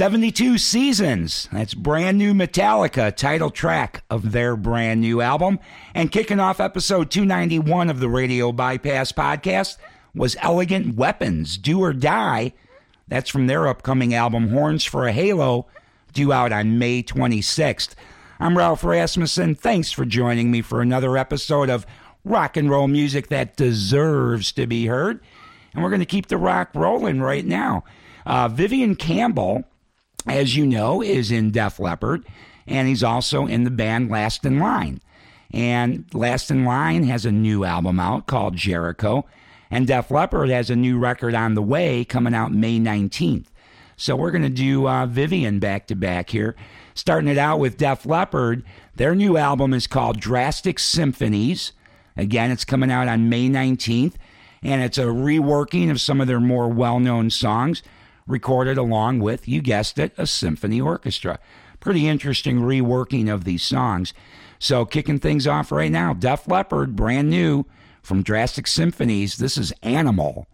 72 Seasons. That's brand new Metallica title track of their brand new album. And kicking off episode 291 of the Radio Bypass podcast was Elegant Weapons, Do or Die. That's from their upcoming album Horns for a Halo, due out on May 26th. I'm Ralph Rasmussen. Thanks for joining me for another episode of rock and roll music that deserves to be heard. And we're going to keep the rock rolling right now. Uh, Vivian Campbell as you know, is in Def Leppard, and he's also in the band Last in Line. And Last in Line has a new album out called Jericho, and Def Leppard has a new record on the way coming out May 19th. So we're going to do uh, Vivian back to back here. Starting it out with Def Leppard, their new album is called Drastic Symphonies. Again, it's coming out on May 19th, and it's a reworking of some of their more well known songs recorded along with, you guessed it, a symphony orchestra. Pretty interesting reworking of these songs. So, kicking things off right now, Def Leppard, brand new from Drastic Symphonies. This is Animal.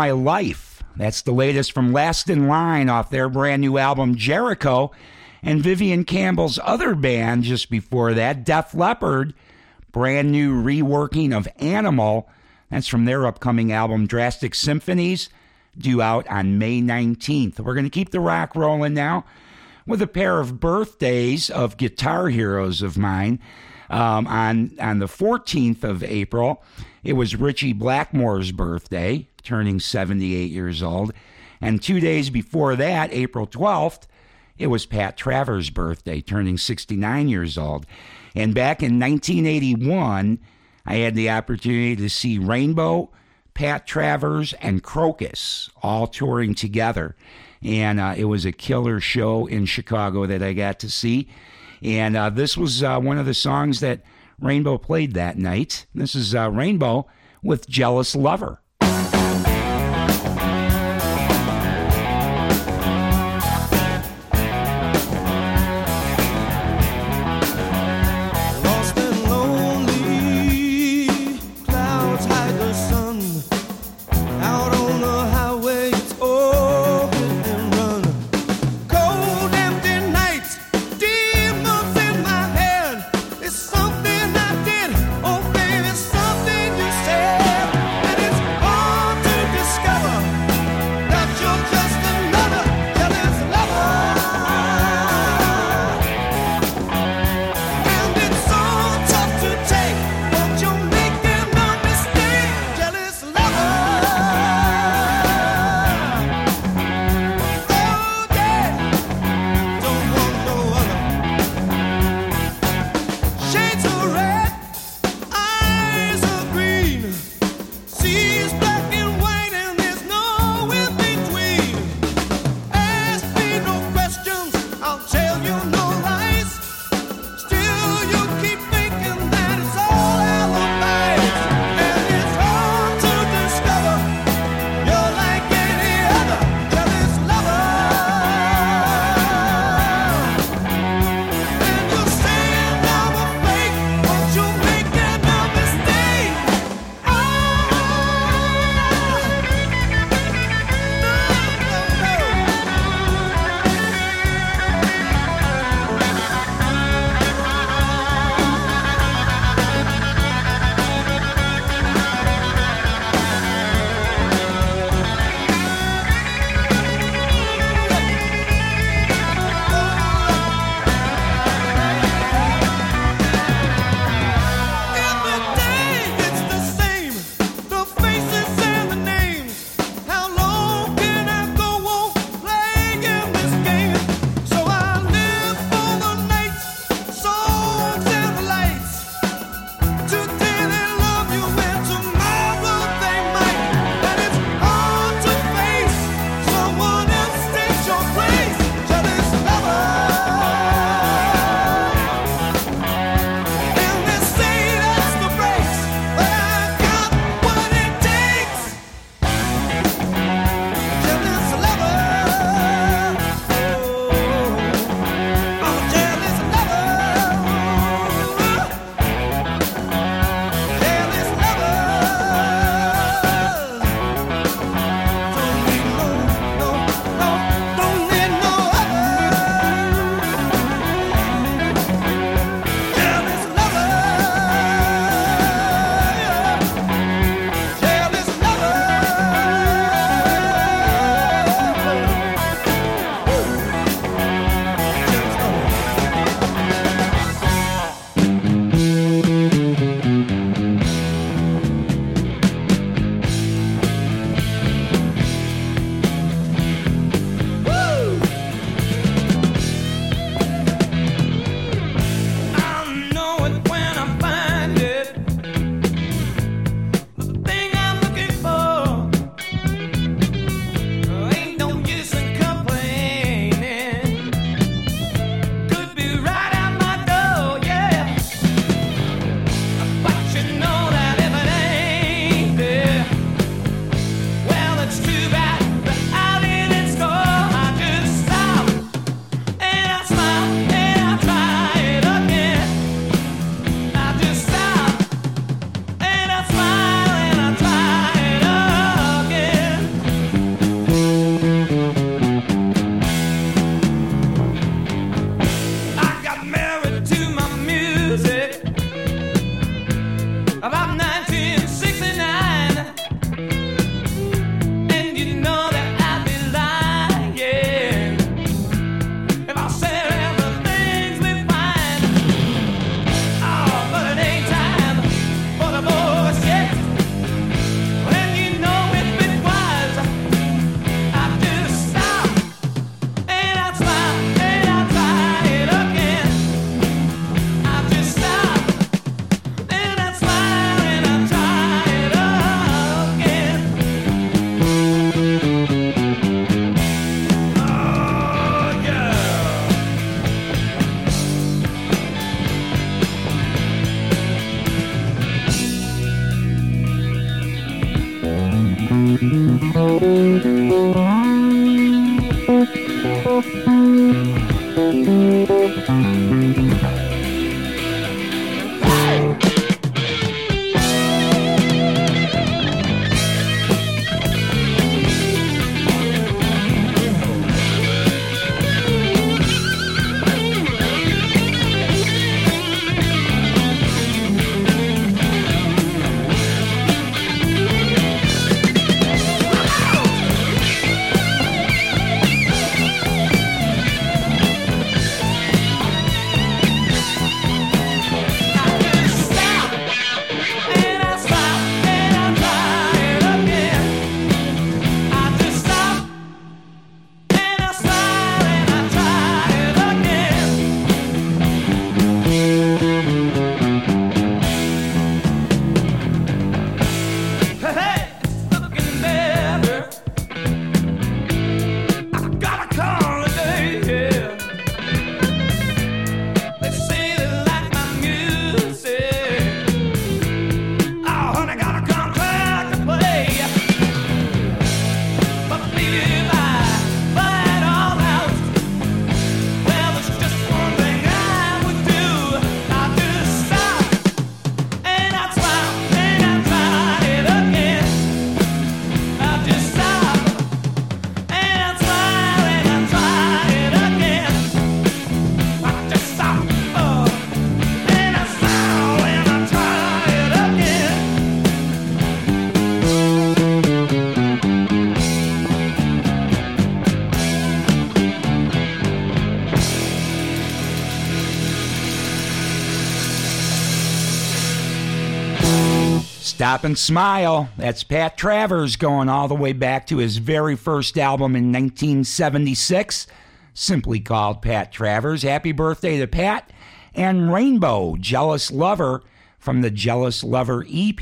My Life. That's the latest from Last in Line off their brand new album Jericho. And Vivian Campbell's other band just before that, Def Leppard, brand new reworking of Animal. That's from their upcoming album Drastic Symphonies, due out on May 19th. We're going to keep the rock rolling now with a pair of birthdays of guitar heroes of mine. Um, on on the 14th of April, it was Ritchie Blackmore's birthday, turning 78 years old, and two days before that, April 12th, it was Pat Travers' birthday, turning 69 years old. And back in 1981, I had the opportunity to see Rainbow, Pat Travers, and Krokus all touring together. And uh, it was a killer show in Chicago that I got to see. And uh, this was uh, one of the songs that Rainbow played that night. This is uh, Rainbow with Jealous Lover. Stop and Smile. That's Pat Travers going all the way back to his very first album in 1976, simply called Pat Travers. Happy birthday to Pat. And Rainbow, Jealous Lover, from the Jealous Lover EP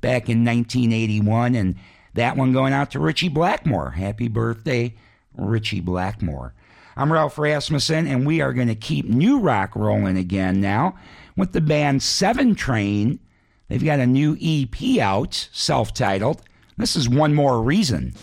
back in 1981. And that one going out to Ritchie Blackmore. Happy birthday, Ritchie Blackmore. I'm Ralph Rasmussen, and we are going to keep new rock rolling again now with the band Seventrain They've got a new EP out, self titled. This is One More Reason.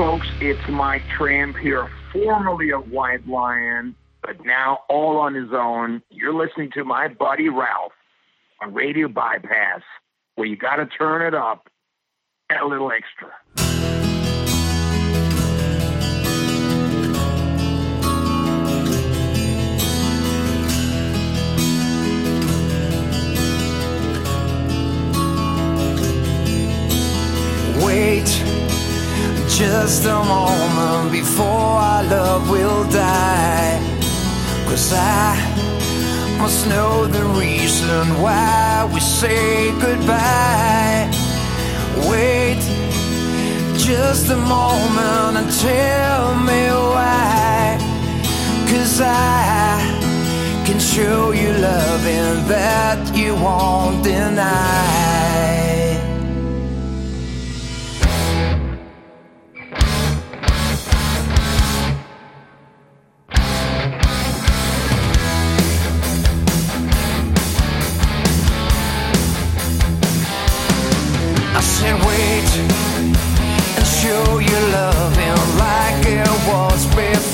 Folks, it's Mike Tramp here, formerly of White Lion, but now all on his own. You're listening to my buddy Ralph on Radio Bypass, where you got to turn it up a little extra. Wait just a moment before our love will die. Cause I must know the reason why we say goodbye. Wait just a moment and tell me why. Cause I can show you loving that you won't deny. Show you loving like it was before.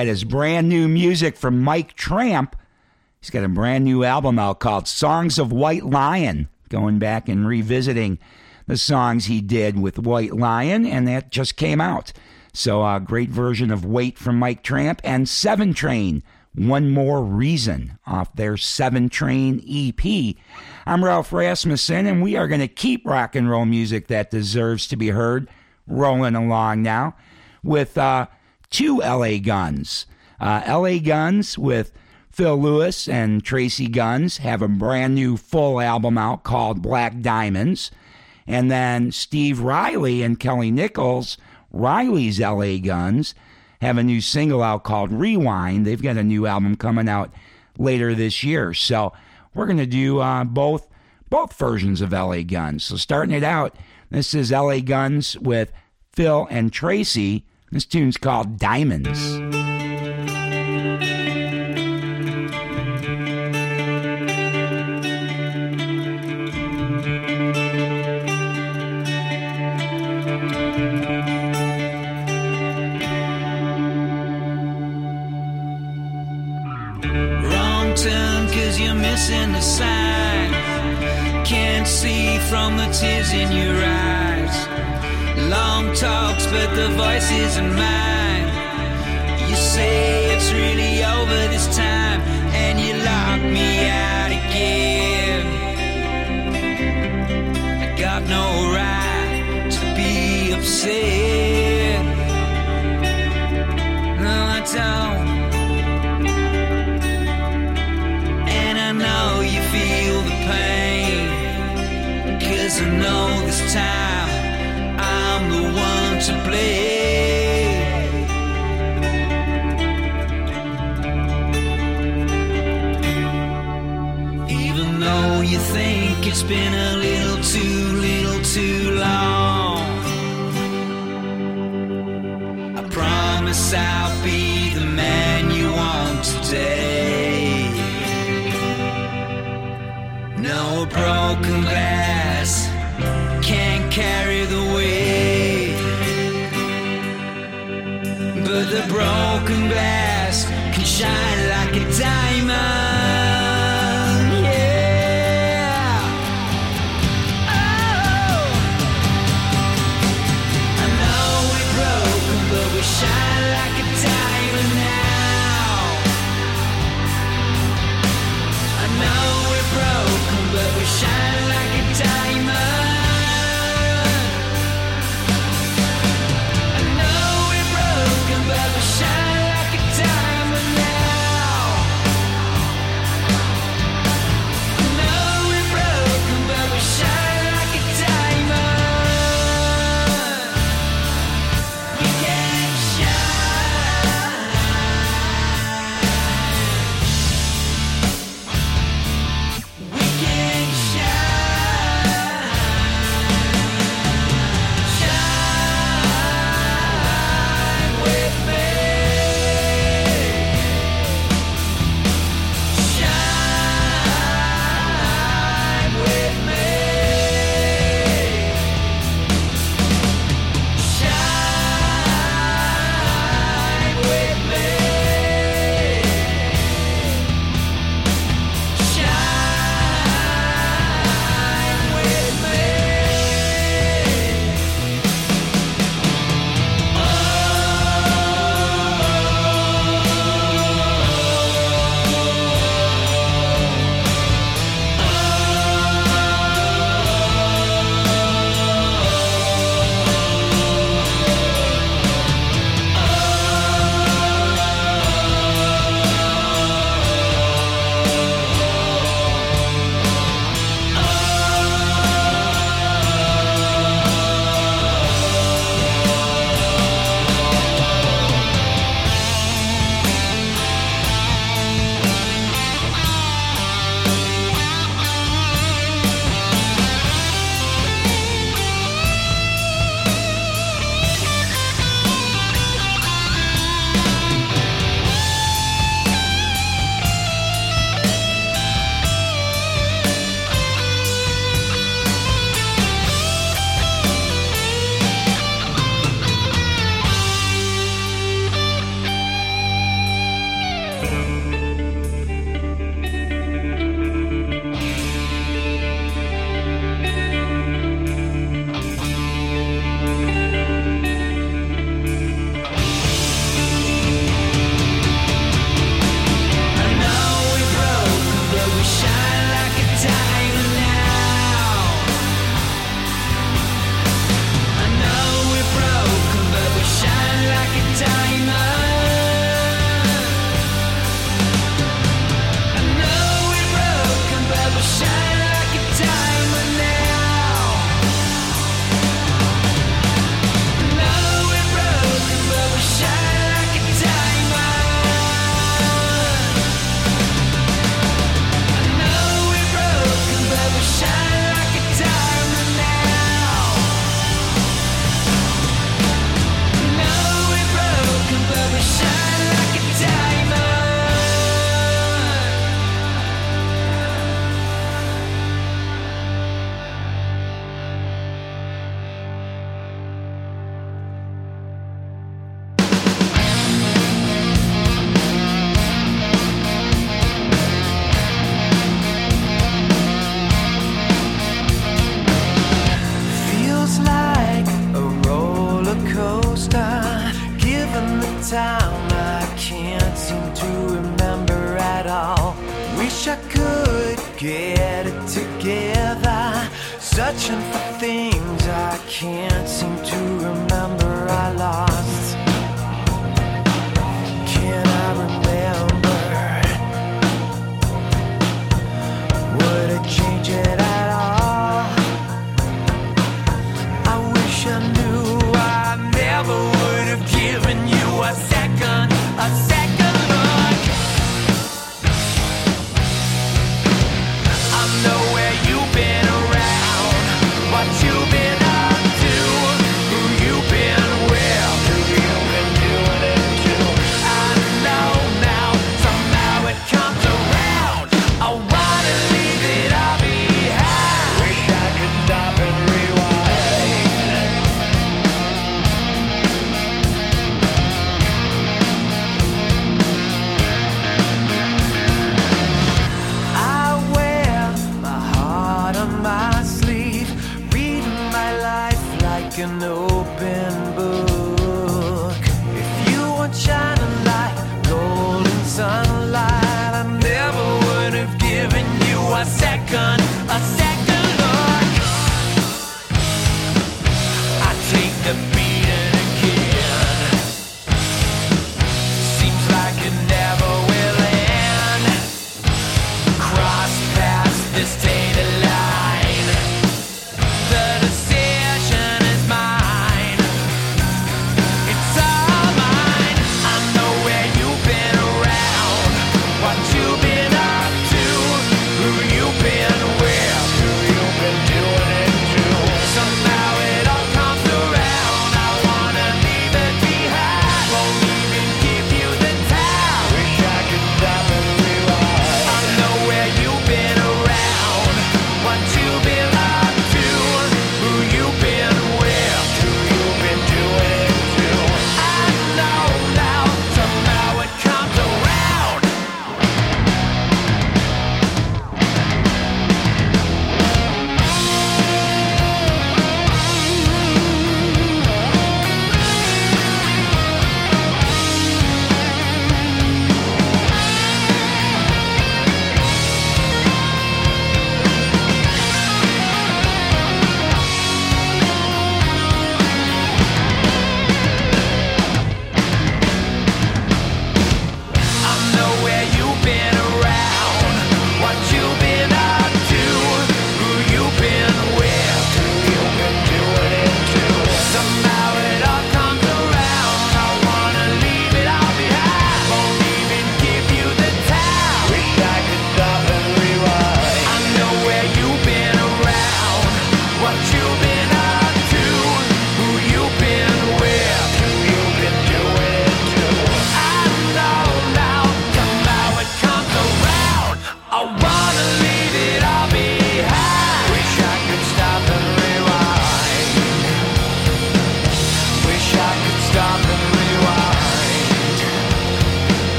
That is brand new music from Mike Tramp. He's got a brand new album out called Songs of White Lion, going back and revisiting the songs he did with White Lion, and that just came out. So, a great version of Wait from Mike Tramp and Seventrain, One More Reason, off their Seventrain EP. I'm Ralph Rasmussen, and we are going to keep rock and roll music that deserves to be heard rolling along now with uh, two LA Guns. Uh, LA Guns with Phil Lewis and Tracii Guns have a brand new full album out called Black Diamonds. And then Steve Riley and Kelly Nickels, Riley's LA Guns, have a new single out called Rewind. They've got a new album coming out later this year. So we're going to do uh, both both versions of LA Guns. So starting it out, this is LA Guns with Phil and Tracy. This tune's called Diamonds. Missing the sign. Can't see from the tears in your eyes. Talks, but the voice isn't mine. You say it's really over this time, and you lock me out again. I got no right to be upset. No, I don't. And I know you feel the pain. Cause I know this time to blame. Even though you think it's been a little too, little too long. I promise I'll be the man you want today. No broken glass can't carry the the broken glass can shine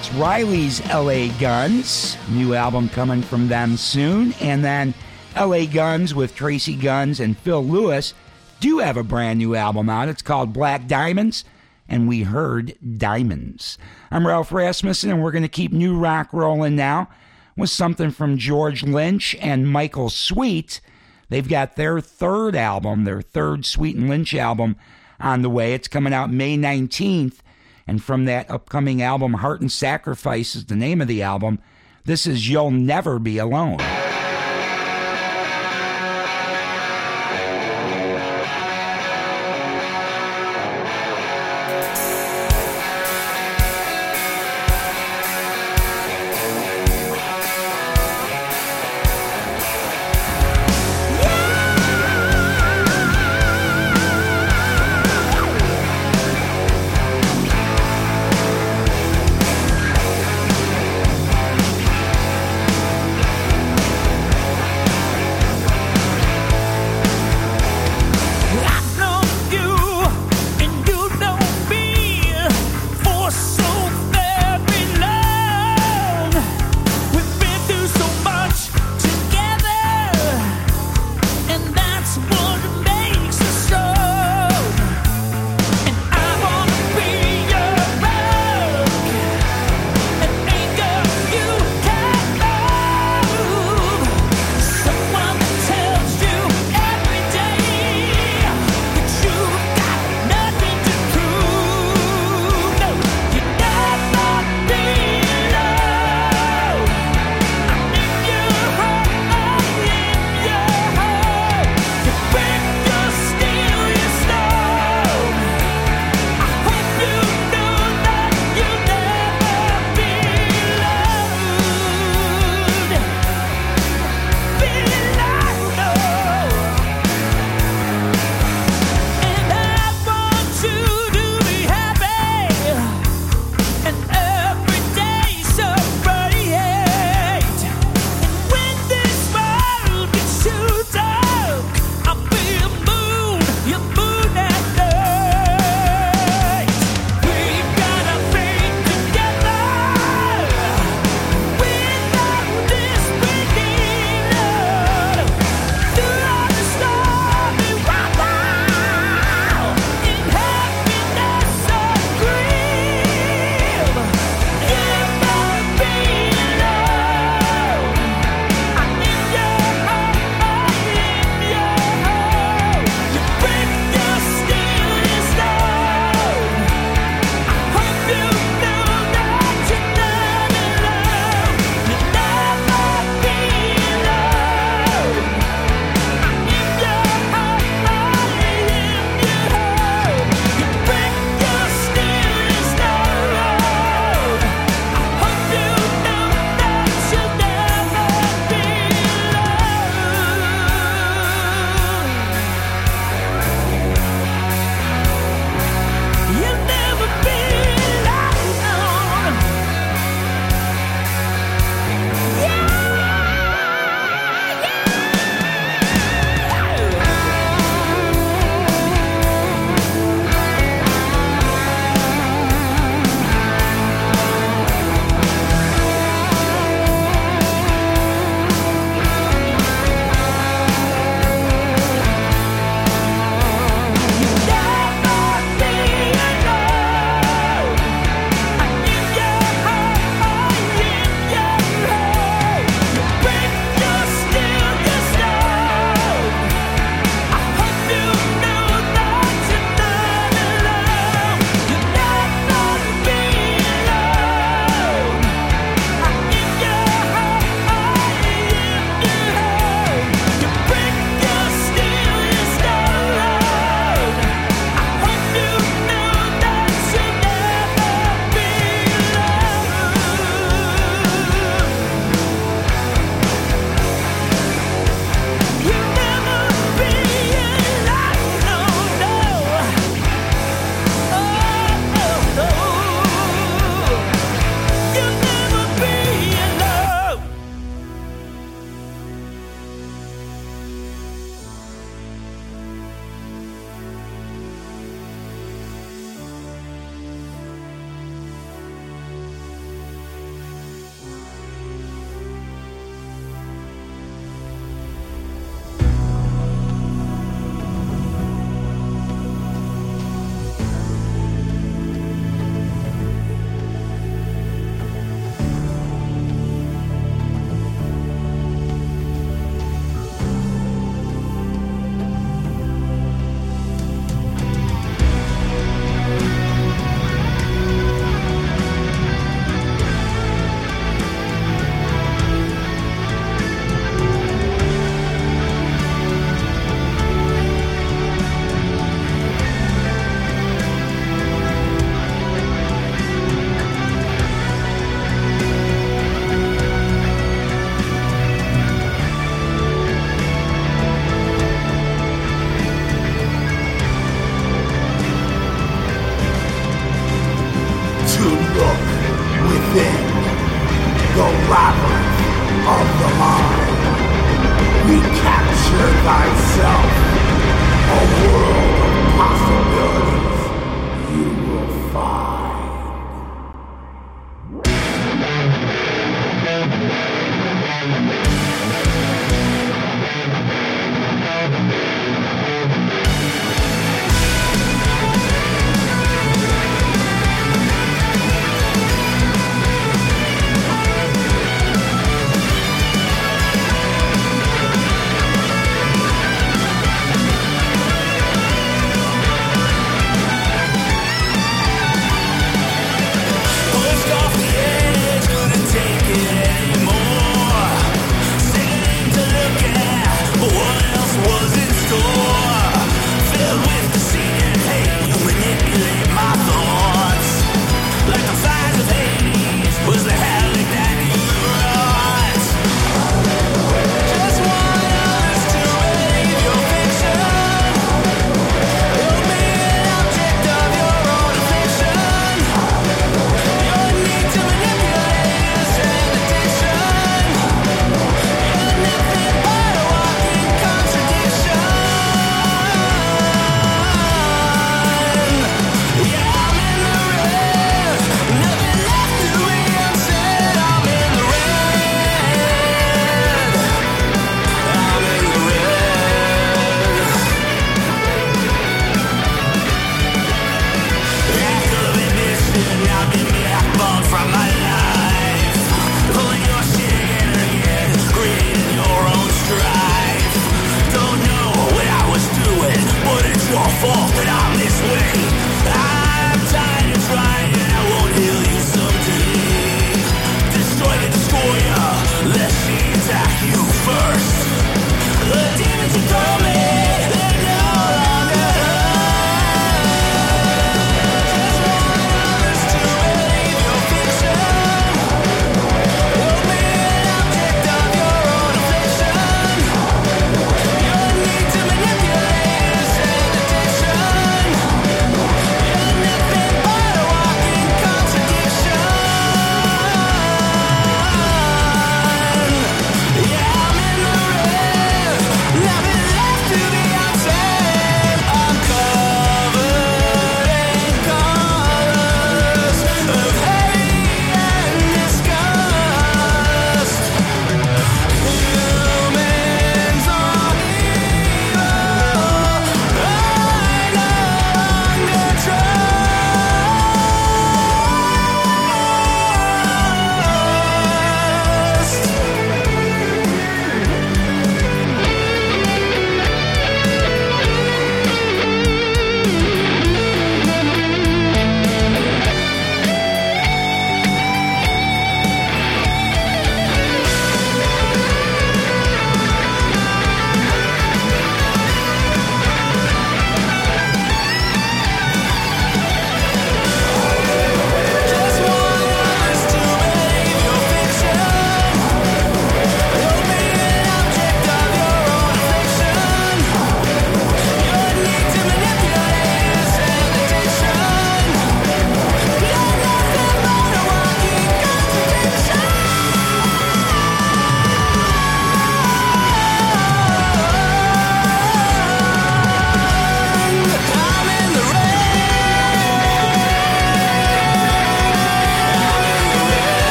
It's Riley's LA Guns, new album coming from them soon. And then LA Guns with Tracii Guns and Phil Lewis do have a brand new album out. It's called Black Diamonds, and we heard Diamonds. I'm Ralph Rasmussen, and we're going to keep new rock rolling now with something from George Lynch and Michael Sweet. They've got their third album, their third Sweet and Lynch album on the way. It's coming out May 19th and from that upcoming album, Heart and Sacrifice is the name of the album. This is You'll Never Be Alone.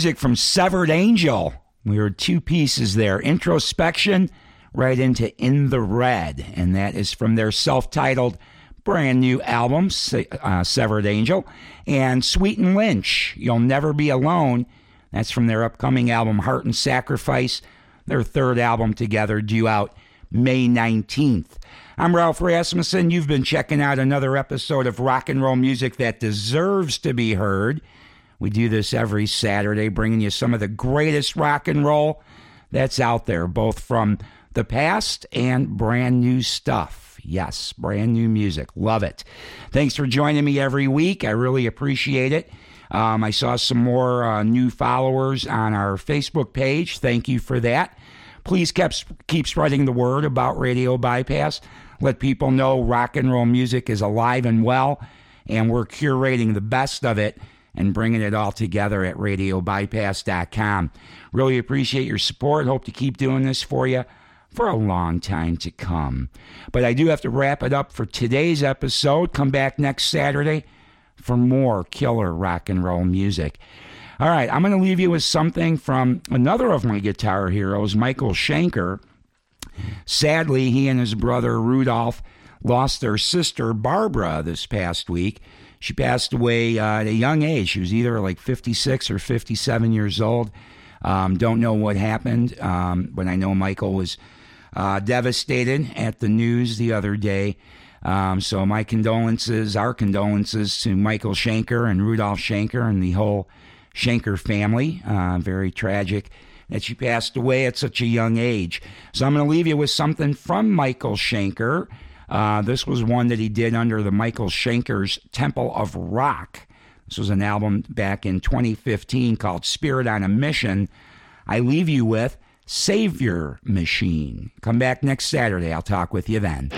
Music from Severed Angel. We heard two pieces there introspection right into In the Red, and that is from their self titled brand new album, uh, Severed Angel, and Sweet and Lynch, You'll Never Be Alone. That's from their upcoming album, Heart and Sacrifice, their third album together, due out May 19th. I'm Ralph Rasmussen. You've been checking out another episode of rock and roll music that deserves to be heard We do this every Saturday, bringing you some of the greatest rock and roll that's out there, both from the past and brand new stuff. Yes, brand new music. Love it. Thanks for joining me every week. I really appreciate it. Um, I saw some more uh, new followers on our Facebook page. Thank you for that. Please keep, keep spreading the word about Radio Bypass. Let people know rock and roll music is alive and well, and we're curating the best of it and bringing it all together at radiobypass.com. Really appreciate your support. Hope to keep doing this for you for a long time to come. But I do have to wrap it up for today's episode. Come back next Saturday for more killer rock and roll music. All right, I'm going to leave you with something from another of my guitar heroes, Michael Schenker. Sadly, he and his brother Rudolf lost their sister Barbara this past week. She passed away uh, at a young age. She was either like 56 or 57 years old. Um, don't know what happened, um, but I know Michael was uh, devastated at the news the other day. Um, so my condolences, our condolences to Michael Schenker and Rudolf Schenker and the whole Schenker family. Uh, very tragic that she passed away at such a young age. So I'm going to leave you with something from Michael Schenker. Uh, this was one that he did under the Michael Schenker's Temple of Rock. This was an album back in 2015 called Spirit on a Mission. I leave you with Savior Machine. Come back next Saturday. I'll talk with you then.